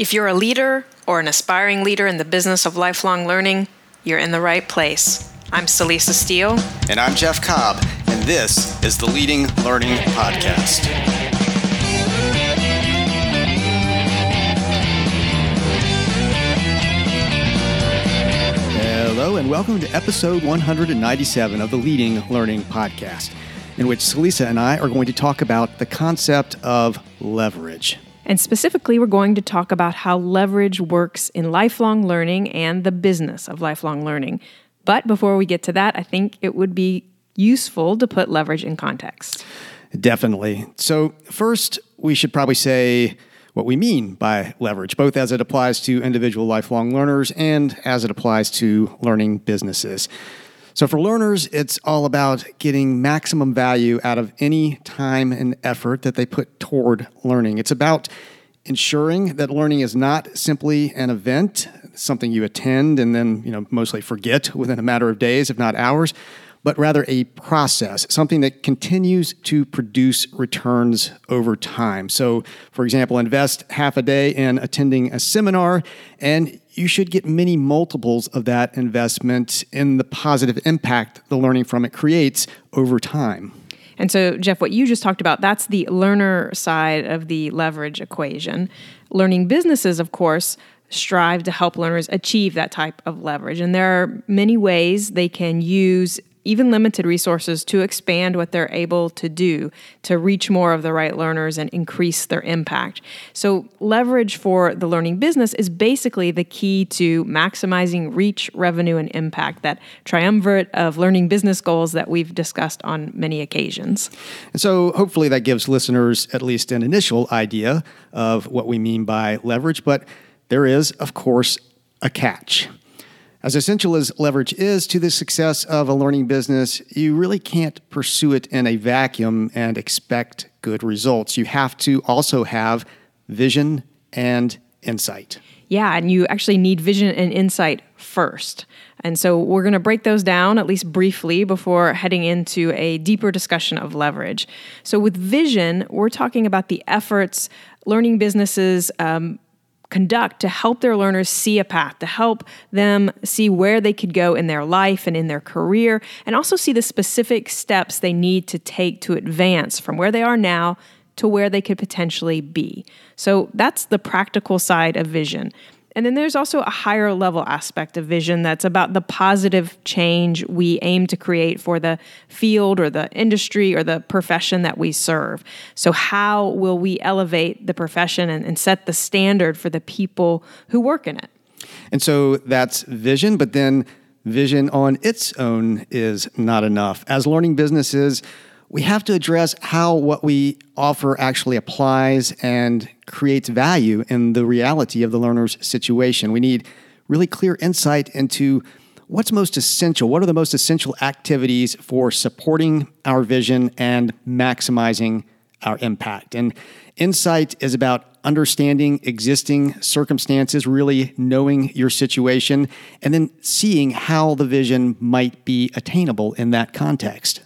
If you're a leader or an aspiring leader in the business of lifelong learning, you're in the right place. I'm Celisa Steele. And I'm Jeff Cobb, and this is the Leading Learning Podcast. Hello, and welcome to episode 197 of the Leading Learning Podcast, in which Celisa and I are going to talk about the concept of leverage. And specifically, we're going to talk about how leverage works in lifelong learning and the business of lifelong learning. But before we get to that, I think it would be useful to put leverage in context. Definitely. So, first, we should probably say what we mean by leverage, both as it applies to individual lifelong learners and as it applies to learning businesses. So, for learners, it's all about getting maximum value out of any time and effort that they put toward learning. It's about ensuring that learning is not simply an event, something you attend and then, you know, mostly forget within a matter of days, if not hours, but rather a process, something that continues to produce returns over time. So, for example, invest half a day in attending a seminar, and you should get many multiples of that investment in the positive impact the learning from it creates over time. And so, Jeff, what you just talked about, that's the learner side of the leverage equation. Learning businesses, of course, strive to help learners achieve that type of leverage. And there are many ways they can use even limited resources to expand what they're able to do to reach more of the right learners and increase their impact. So, leverage for the learning business is basically the key to maximizing reach, revenue, and impact, that triumvirate of learning business goals that we've discussed on many occasions. And so, hopefully, that gives listeners at least an initial idea of what we mean by leverage. But there is, of course, a catch. As essential as leverage is to the success of a learning business, you really can't pursue it in a vacuum and expect good results. You have to also have vision and insight. Yeah, and you actually need vision and insight first. And so we're going to break those down at least briefly before heading into a deeper discussion of leverage. So, with vision, we're talking about the efforts learning businesses um, conduct to help their learners see a path, to help them see where they could go in their life and in their career, and also see the specific steps they need to take to advance from where they are now to where they could potentially be. So that's the practical side of vision. And then there's also a higher level aspect of vision that's about the positive change we aim to create for the field or the industry or the profession that we serve. So, how will we elevate the profession and, and set the standard for the people who work in it? And so that's vision, but then vision on its own is not enough. As learning businesses, we have to address how what we offer actually applies and creates value in the reality of the learner's situation. We need really clear insight into what's most essential. What are the most essential activities for supporting our vision and maximizing our impact? And insight is about understanding existing circumstances, really knowing your situation, and then seeing how the vision might be attainable in that context.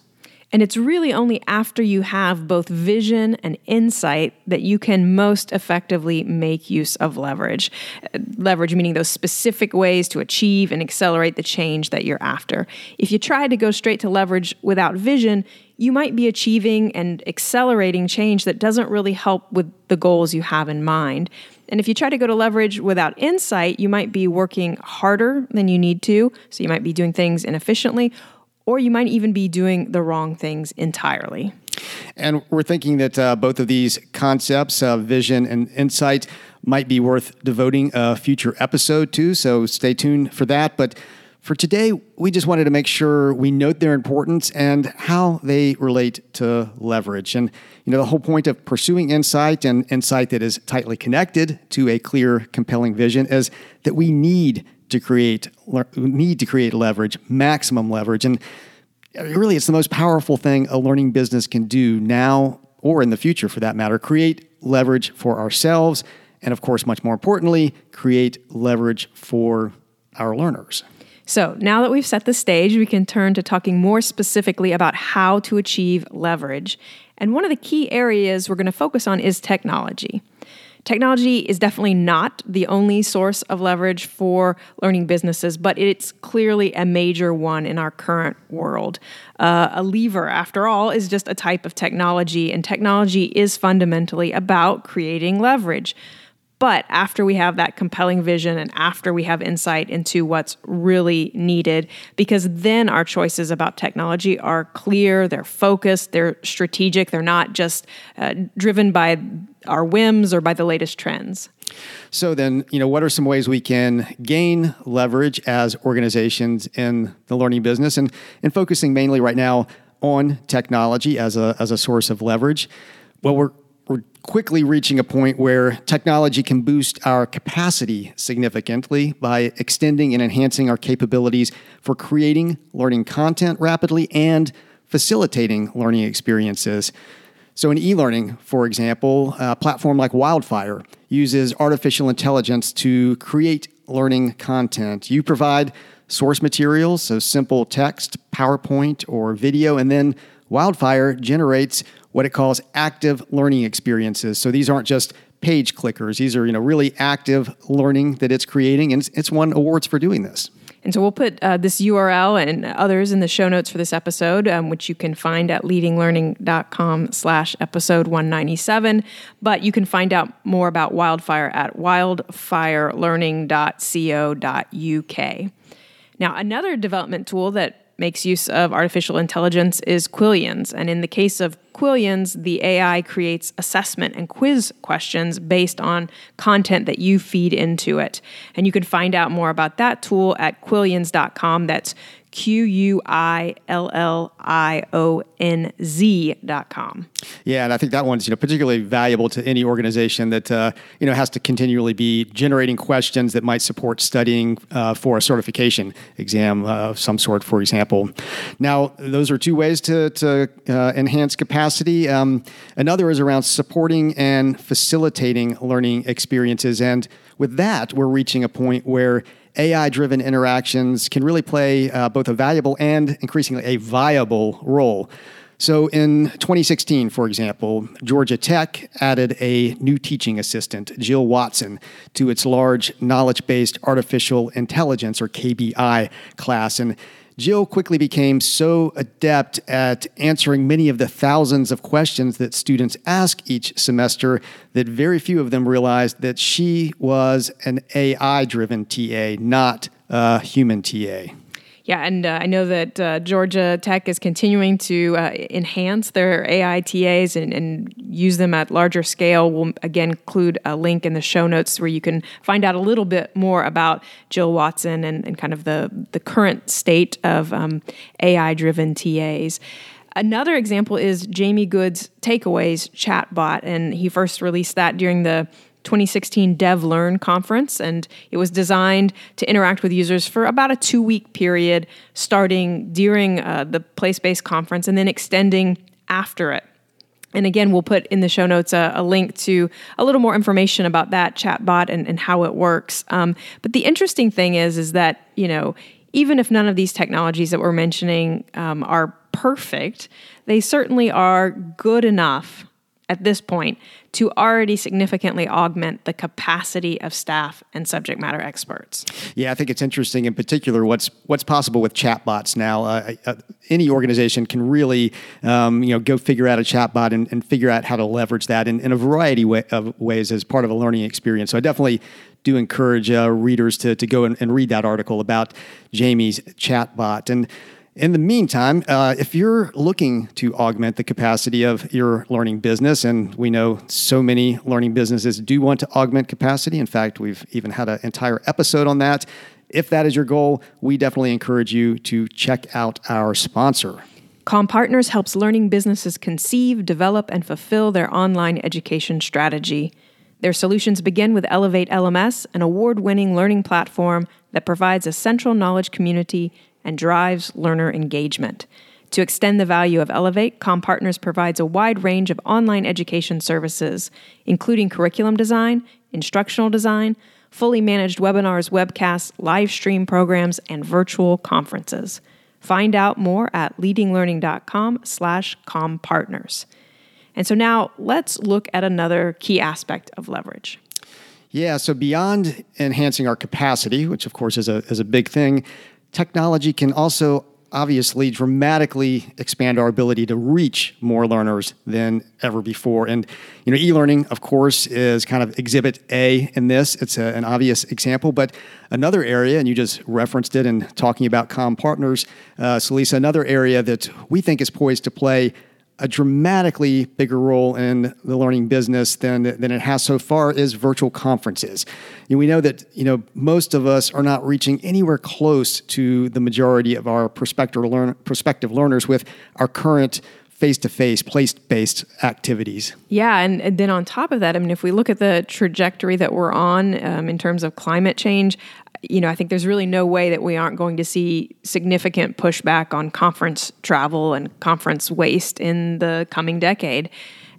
And it's really only after you have both vision and insight that you can most effectively make use of leverage. Uh, leverage meaning those specific ways to achieve and accelerate the change that you're after. If you try to go straight to leverage without vision, you might be achieving and accelerating change that doesn't really help with the goals you have in mind. And if you try to go to leverage without insight, you might be working harder than you need to. So you might be doing things inefficiently, or you might even be doing the wrong things entirely. And we're thinking that uh, both of these concepts, uh, vision and insight, might be worth devoting a future episode to. So stay tuned for that. But for today, we just wanted to make sure we note their importance and how they relate to leverage. And you know, the whole point of pursuing insight and insight that is tightly connected to a clear, compelling vision is that we need to create need to create leverage, maximum leverage, and really, it's the most powerful thing a learning business can do now or in the future, for that matter. Create leverage for ourselves, and of course, much more importantly, create leverage for our learners. So, now that we've set the stage, we can turn to talking more specifically about how to achieve leverage. And one of the key areas we're going to focus on is technology. Technology is definitely not the only source of leverage for learning businesses, but it's clearly a major one in our current world. Uh, a lever, after all, is just a type of technology, and technology is fundamentally about creating leverage. But after we have that compelling vision and after we have insight into what's really needed, because then our choices about technology are clear, they're focused, they're strategic, they're not just uh, driven by our whims or by the latest trends. So then, you know, what are some ways we can gain leverage as organizations in the learning business and, and focusing mainly right now on technology as a, as a source of leverage? Well, we're we're quickly reaching a point where technology can boost our capacity significantly by extending and enhancing our capabilities for creating learning content rapidly and facilitating learning experiences. So, in e learning, for example, a platform like Wildfire uses artificial intelligence to create learning content. You provide source materials, so simple text, PowerPoint, or video, and then Wildfire generates what it calls active learning experiences. So these aren't just page clickers. These are you know really active learning that it's creating, and it's, it's won awards for doing this. And so we'll put uh, this URL and others in the show notes for this episode, um, which you can find at leadinglearning.com slash episode 197. But you can find out more about Wildfire at wildfirelearning.co.uk. Now, another development tool that makes use of artificial intelligence is Quillionz. And in the case of Quillionz, the AI creates assessment and quiz questions based on content that you feed into it. And you can find out more about that tool at quillionz.com. That's Q U I L L I O N Z dot com. Yeah, and I think that one's you know particularly valuable to any organization that uh, you know has to continually be generating questions that might support studying uh, for a certification exam of some sort, for example. Now, those are two ways to to uh, enhance capacity. Um, another is around supporting and facilitating learning experiences, and with that, we're reaching a point where AI driven interactions can really play uh, both a valuable and increasingly a viable role. So in 2016, for example, Georgia Tech added a new teaching assistant, Jill Watson, to its large knowledge based artificial intelligence or KBAI class. And Jill quickly became so adept at answering many of the thousands of questions that students ask each semester that very few of them realized that she was an AI driven TA, not a human TA. Yeah, and uh, I know that uh, Georgia Tech is continuing to uh, enhance their AI TAs and, and, use them at larger scale. We'll again include a link in the show notes where you can find out a little bit more about Jill Watson and, and kind of the, the current state of um, AI driven TAs. Another example is Jamie Good's Takeaways chatbot, and he first released that during the 2016 DevLearn conference, and it was designed to interact with users for about a two week period, starting during uh, the place based conference and then extending after it. And again, we'll put in the show notes a, a, link to a little more information about that chatbot and, and how it works. Um, but the interesting thing is, is that you know, even if none of these technologies that we're mentioning um, are perfect, they certainly are good enough at this point to already significantly augment the capacity of staff and subject matter experts. Yeah, I think it's interesting in particular what's what's possible with chatbots now. Uh, uh, any organization can really um, you know go figure out a chatbot and, and figure out how to leverage that in, in a variety way, of ways as part of a learning experience. So I definitely do encourage uh, readers to, to go and, and read that article about Jamie's chatbot. And in the meantime, uh, if you're looking to augment the capacity of your learning business, and we know so many learning businesses do want to augment capacity, in fact, we've even had an entire episode on that. If that is your goal, we definitely encourage you to check out our sponsor. CommPartners helps learning businesses conceive, develop, and fulfill their online education strategy. Their solutions begin with Elevate LMS, an award winning learning platform that provides a central knowledge community and drives learner engagement. To extend the value of Elevate, CommPartners provides a wide range of online education services, including curriculum design, instructional design, fully managed webinars, webcasts, live stream programs, and virtual conferences. Find out more at leadinglearning.com slash commpartners. And so now let's look at another key aspect of leverage. Yeah, so beyond enhancing our capacity, which of course is a, is a big thing, technology can also obviously dramatically expand our ability to reach more learners than ever before. And you know, e-learning, of course, is kind of exhibit A in this. It's a, an obvious example, but another area, and you just referenced it in talking about CommPartners, uh, Celisa, another area that we think is poised to play a dramatically bigger role in the learning business than, than it has so far is virtual conferences. And we know that you know most of us are not reaching anywhere close to the majority of our prospective, learn, prospective learners with our current face-to-face place-based activities yeah and, and, then on top of that i mean if we look at the trajectory that we're on um, in terms of climate change you know, I think there's really no way that we aren't going to see significant pushback on conference travel and conference waste in the coming decade.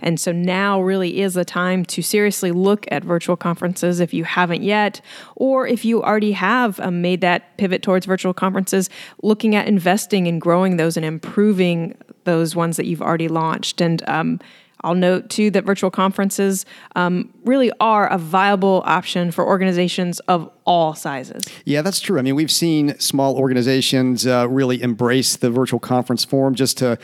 And so now really is the time to seriously look at virtual conferences if you haven't yet, or if you already have um, made that pivot towards virtual conferences, looking at investing and growing those and improving those ones that you've already launched. And um, I'll note too that virtual conferences um, really are a viable option for organizations of all sizes. Yeah, that's true. I mean, we've seen small organizations uh, really embrace the virtual conference form just to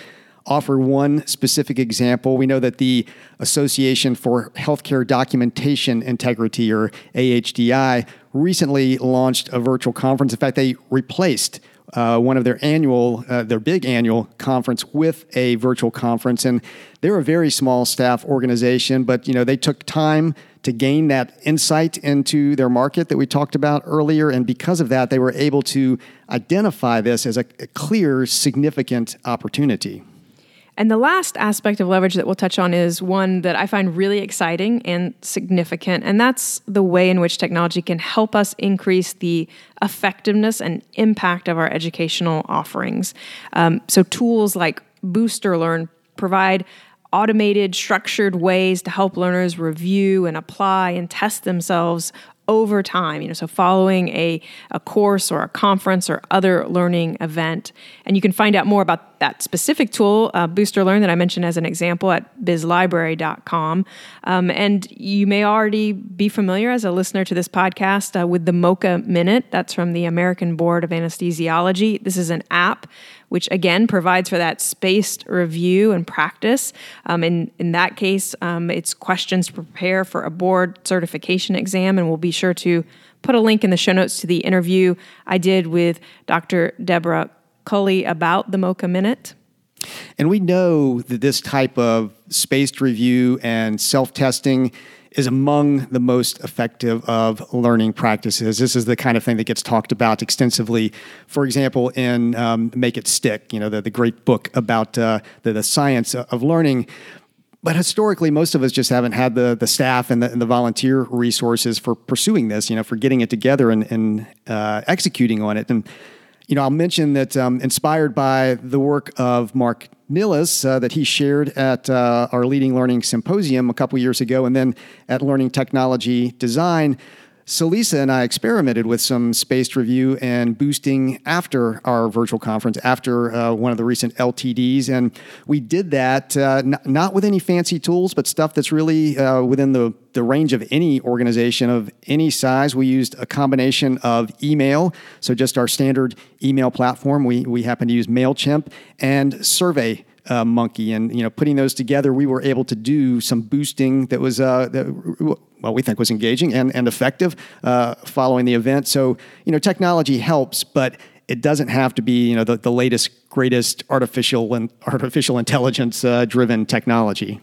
offer one specific example. We know that the Association for Healthcare Documentation Integrity, or AHDI, recently launched a virtual conference. In fact, they replaced uh, one of their annual, uh, their big annual conference with a virtual conference, and they're a very small staff organization, but you know they took time to gain that insight into their market that we talked about earlier, and because of that, they were able to identify this as a, a clear, significant opportunity. And the last aspect of leverage that we'll touch on is one that I find really exciting and significant, and that's the way in which technology can help us increase the effectiveness and impact of our educational offerings. Um, so, tools like Booster Learn provide automated, structured ways to help learners review and apply and test themselves over time, you know, so following a, a course or a conference or other learning event. And you can find out more about that specific tool, uh, Booster Learn, that I mentioned as an example at bizlibrary.com. Um, and you may already be familiar as a listener to this podcast uh, with the MOCA Minute. That's from the American Board of Anesthesiology. This is an app which again provides for that spaced review and practice. Um, in, in that case, um, it's questions to prepare for a board certification exam, and we'll be sure to put a link in the show notes to the interview I did with Dr. Deborah Culley about the MOCA Minute. And we know that this type of spaced review and self testing is among the most effective of learning practices. This is the kind of thing that gets talked about extensively, for example, in um, Make It Stick, you know, the, the great book about uh, the, the science of learning. But historically, most of us just haven't had the, the staff and the, and the volunteer resources for pursuing this, you know, for getting it together and, and uh, executing on it. And you know, I'll mention that um, inspired by the work of Mark Nilles uh, that he shared at uh, our Leading Learning Symposium a couple years ago, and then at Learning Technology Design. Celisa and I experimented with some spaced review and boosting after our virtual conference, after uh, one of the recent LTDs. And we did that uh, n- not with any fancy tools, but stuff that's really uh, within the, the range of any organization of any size. We used a combination of email, so just our standard email platform. We, we happen to use MailChimp and Survey uh, monkey. And you know putting those together we were able to do some boosting that was uh, that, well we think was engaging and, and effective uh, following the event. So you know technology helps but it doesn't have to be you know the, the latest greatest artificial and artificial intelligence uh, driven technology.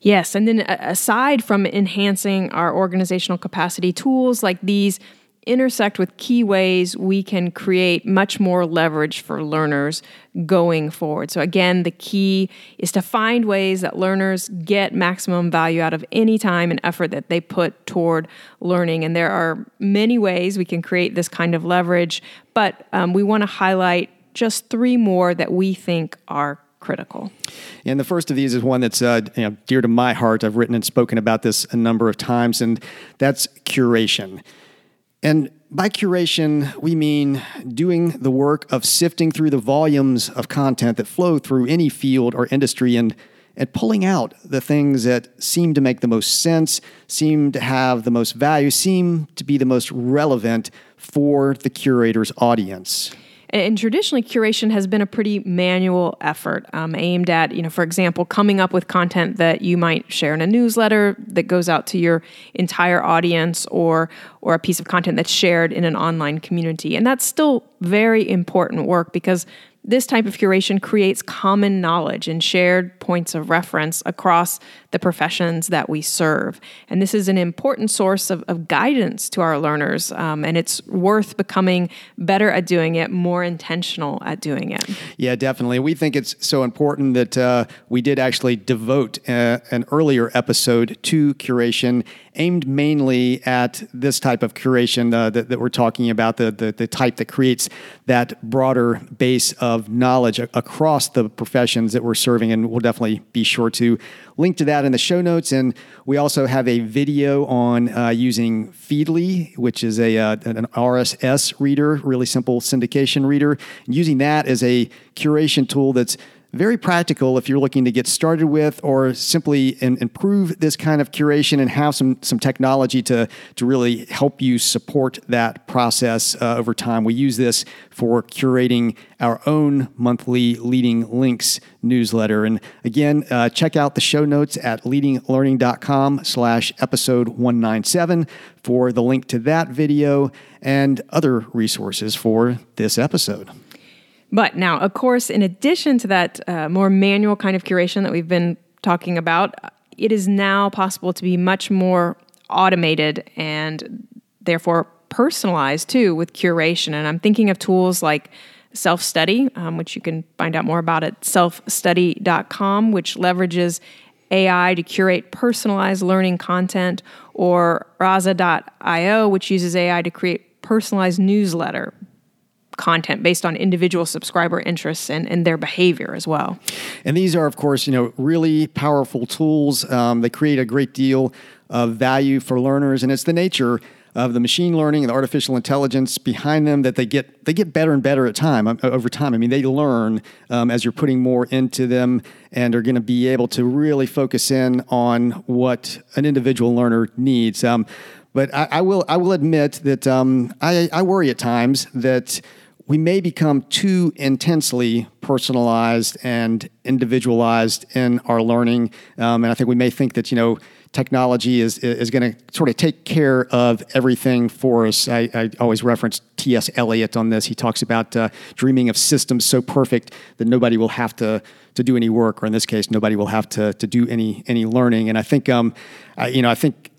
Yes, and then aside from enhancing our organizational capacity, tools like these intersect with key ways we can create much more leverage for learners going forward. So, again, the key is to find ways that learners get maximum value out of any time and effort that they put toward learning. And there are many ways we can create this kind of leverage, but um, we want to highlight just three more that we think are critical. And the first of these is one that's uh, you know, dear to my heart. I've written and spoken about this a number of times, and that's curation. And by curation, we mean doing the work of sifting through the volumes of content that flow through any field or industry and, at pulling out the things that seem to make the most sense, seem to have the most value, seem to be the most relevant for the curator's audience. And traditionally, curation has been a pretty manual effort um, aimed at, you know, for example, coming up with content that you might share in a newsletter that goes out to your entire audience, or or a piece of content that's shared in an online community. And that's still very important work because this type of curation creates common knowledge and shared points of reference across the professions that we serve. And this is an important source of, of guidance to our learners. Um, and it's worth becoming better at doing it, more intentional at doing it. Yeah, definitely. We think it's so important that uh, we did actually devote uh, an earlier episode to curation aimed mainly at this type of curation uh, that, that, we're talking about, the, the, the, type that creates that broader base of knowledge across the professions that we're serving. And we'll definitely be sure to link to that in the show notes. And we also have a video on uh, using Feedly, which is a, uh, an RSS reader, really simple syndication reader, and using that as a curation tool that's very practical if you're looking to get started with or simply in, improve this kind of curation and have some, some technology to, to really help you support that process uh, over time. We use this for curating our own monthly Leading Links newsletter. And again, uh, check out the show notes at leadinglearning.com slash episode 197 for the link to that video and other resources for this episode. But now, of course, in addition to that uh, more manual kind of curation that we've been talking about, it is now possible to be much more automated and therefore personalized too with curation. And I'm thinking of tools like Self Study, um, which you can find out more about at selfstudy.com, which leverages AI to curate personalized learning content, or Rasa.io, which uses AI to create personalized newsletter content based on individual subscriber interests and, and their behavior as well. And these are, of course, you know, really powerful tools. Um, they create a great deal of value for learners, and it's the nature of the machine learning and the artificial intelligence behind them that they get they get better and better at time uh, over time. I mean, they learn um, as you're putting more into them, and are going to be able to really focus in on what an individual learner needs. Um, but I, I, will I will admit that um, I, I worry at times that we may become too intensely personalized and individualized in our learning. Um, and I think we may think that, you know, technology is, is going to sort of take care of everything for us. I, I always reference T.S. Eliot on this. He talks about uh, dreaming of systems so perfect that nobody will have to, to do any work, or in this case, nobody will have to, to do any, any learning. And I think, um, I, you know, I think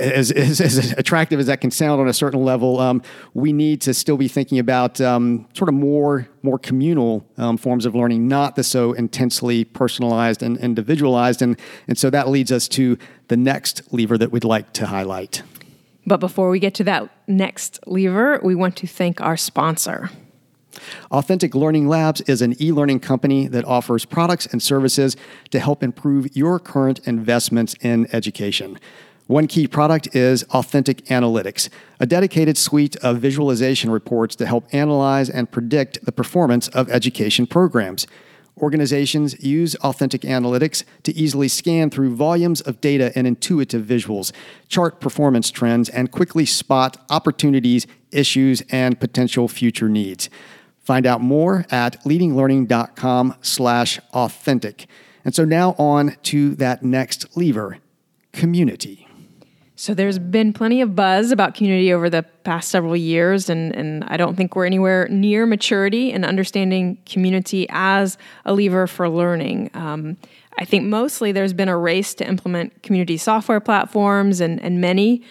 as, as, as, attractive as that can sound on a certain level, um, we need to still be thinking about um, sort of more more communal um, forms of learning, not the so intensely personalized and individualized. And, and so that leads us to the next lever that we'd like to highlight. But before we get to that next lever, we want to thank our sponsor. Authentic Learning Labs is an e learning company that offers products and services to help improve your current investments in education. One key product is Authentic Analytics, a dedicated suite of visualization reports to help analyze and predict the performance of education programs. Organizations use Authentic Analytics to easily scan through volumes of data and intuitive visuals, chart performance trends, and quickly spot opportunities, issues, and potential future needs. Find out more at leadinglearning.com slash authentic. And so now on to that next lever, community. So there's been plenty of buzz about community over the past several years, and, and I don't think we're anywhere near maturity in understanding community as a lever for learning. Um, I think mostly there's been a race to implement community software platforms, and, and many,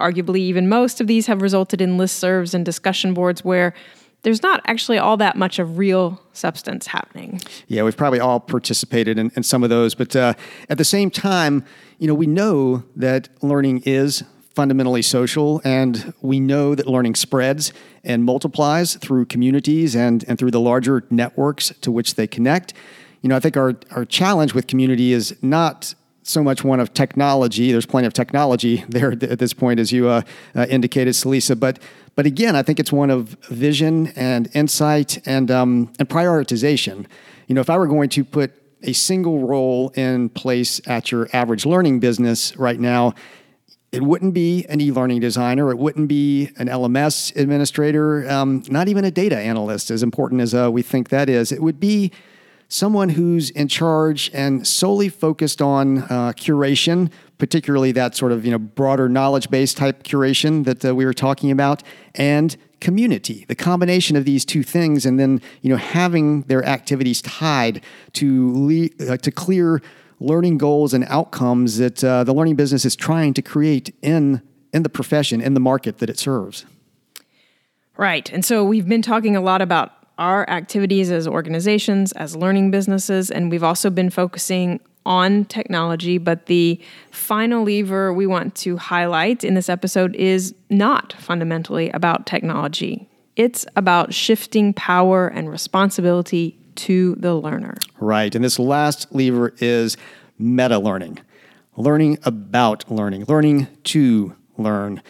arguably even most of these, have resulted in listservs and discussion boards where there's not actually all that much of real substance happening. Yeah, we've probably all participated in, in some of those, but uh, at the same time, you know, we know that learning is fundamentally social, and we know that learning spreads and multiplies through communities and, and through the larger networks to which they connect. You know, I think our, our challenge with community is not so much one of technology. There's plenty of technology there at this point, as you uh, uh, indicated, Celisa. But but again, I think it's one of vision and insight and um, and prioritization. You know, if I were going to put a single role in place at your average learning business right now, it wouldn't be an e-learning designer. It wouldn't be an LMS administrator. Um, not even a data analyst, as important as uh, we think that is. It would be someone who's in charge and solely focused on uh, curation, particularly that sort of you know broader knowledge base type curation that uh, we were talking about, and community. The combination of these two things, and then you know having their activities tied to le- uh, to clear learning goals and outcomes that uh, the learning business is trying to create in in the profession in the market that it serves. Right, and so we've been talking a lot about our activities as organizations, as learning businesses, and we've also been focusing on technology. But the final lever we want to highlight in this episode is not fundamentally about technology, it's about shifting power and responsibility to the learner. Right. And this last lever is meta learning, learning about learning, learning to learn.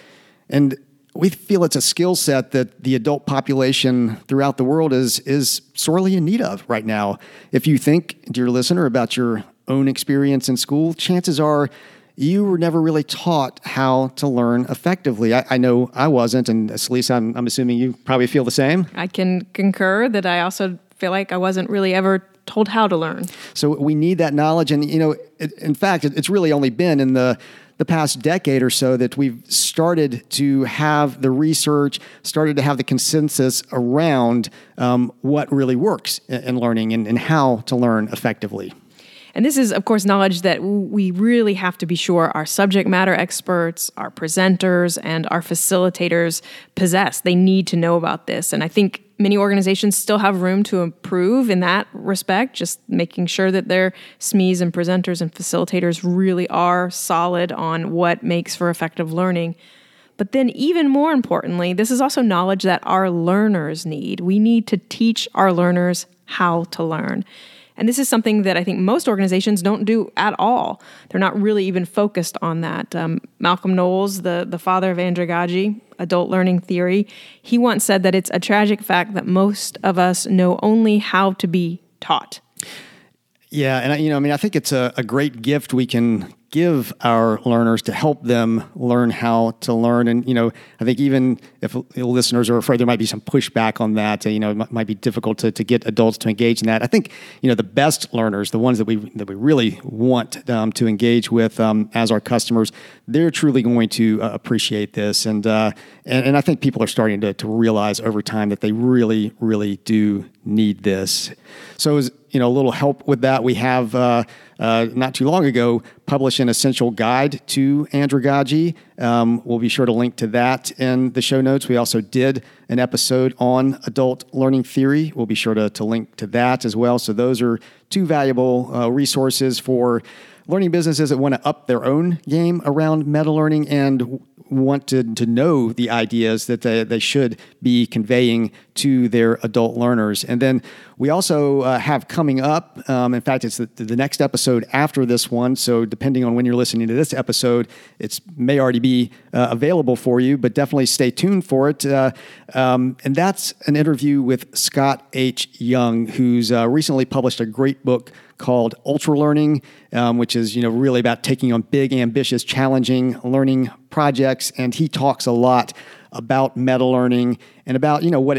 And we feel it's a skill set that the adult population throughout the world is is sorely in need of right now. If you think, dear listener, about your own experience in school, chances are you were never really taught how to learn effectively. I, I know I wasn't, and Celise, I'm, I'm assuming you probably feel the same. I can concur that I also feel like I wasn't really ever told how to learn. So we need that knowledge, and you know, it, in fact, it, it's really only been in the the past decade or so that we've started to have the research, started to have the consensus around um, what really works in, in learning and, and how to learn effectively. And this is, of course, knowledge that we really have to be sure our subject matter experts, our presenters, and our facilitators possess. They need to know about this. And I think many organizations still have room to improve in that respect, just making sure that their SMEs and presenters and facilitators really are solid on what makes for effective learning. But then, even more importantly, this is also knowledge that our learners need. We need to teach our learners how to learn. And this is something that I think most organizations don't do at all. They're not really even focused on that. Um, Malcolm Knowles, the, the father of andragogy, adult learning theory, he once said that it's a tragic fact that most of us know only how to be taught. Yeah, and you know, I mean, I think it's a, a great gift we can give our learners to help them learn how to learn. And, you know, I think even if listeners are afraid there might be some pushback on that, you know, it might be difficult to, to get adults to engage in that. I think, you know, the best learners, the ones that we, that we really want um, to engage with um, as our customers, they're truly going to uh, appreciate this. And, uh, and, and I think people are starting to, to realize over time that they really, really do need this. So, as you know, a little help with that, we have uh, uh, not too long ago published an essential guide to andragogy. Um, we'll be sure to link to that in the show notes. We also did an episode on adult learning theory. We'll be sure to, to link to that as well. So, those are two valuable uh, resources for learning businesses that want to up their own game around meta learning and want to, to know the ideas that they, they should be conveying to their adult learners. And then we also uh, have coming up, um, in fact, it's the, the, next episode after this one. So depending on when you're listening to this episode, it may already be uh, available for you, but definitely stay tuned for it. Uh, um, and that's an interview with Scott H. Young, who's uh, recently published a great book called Ultra Learning, um, which is you know really about taking on big, ambitious, challenging learning projects. And he talks a lot about meta learning and about you know what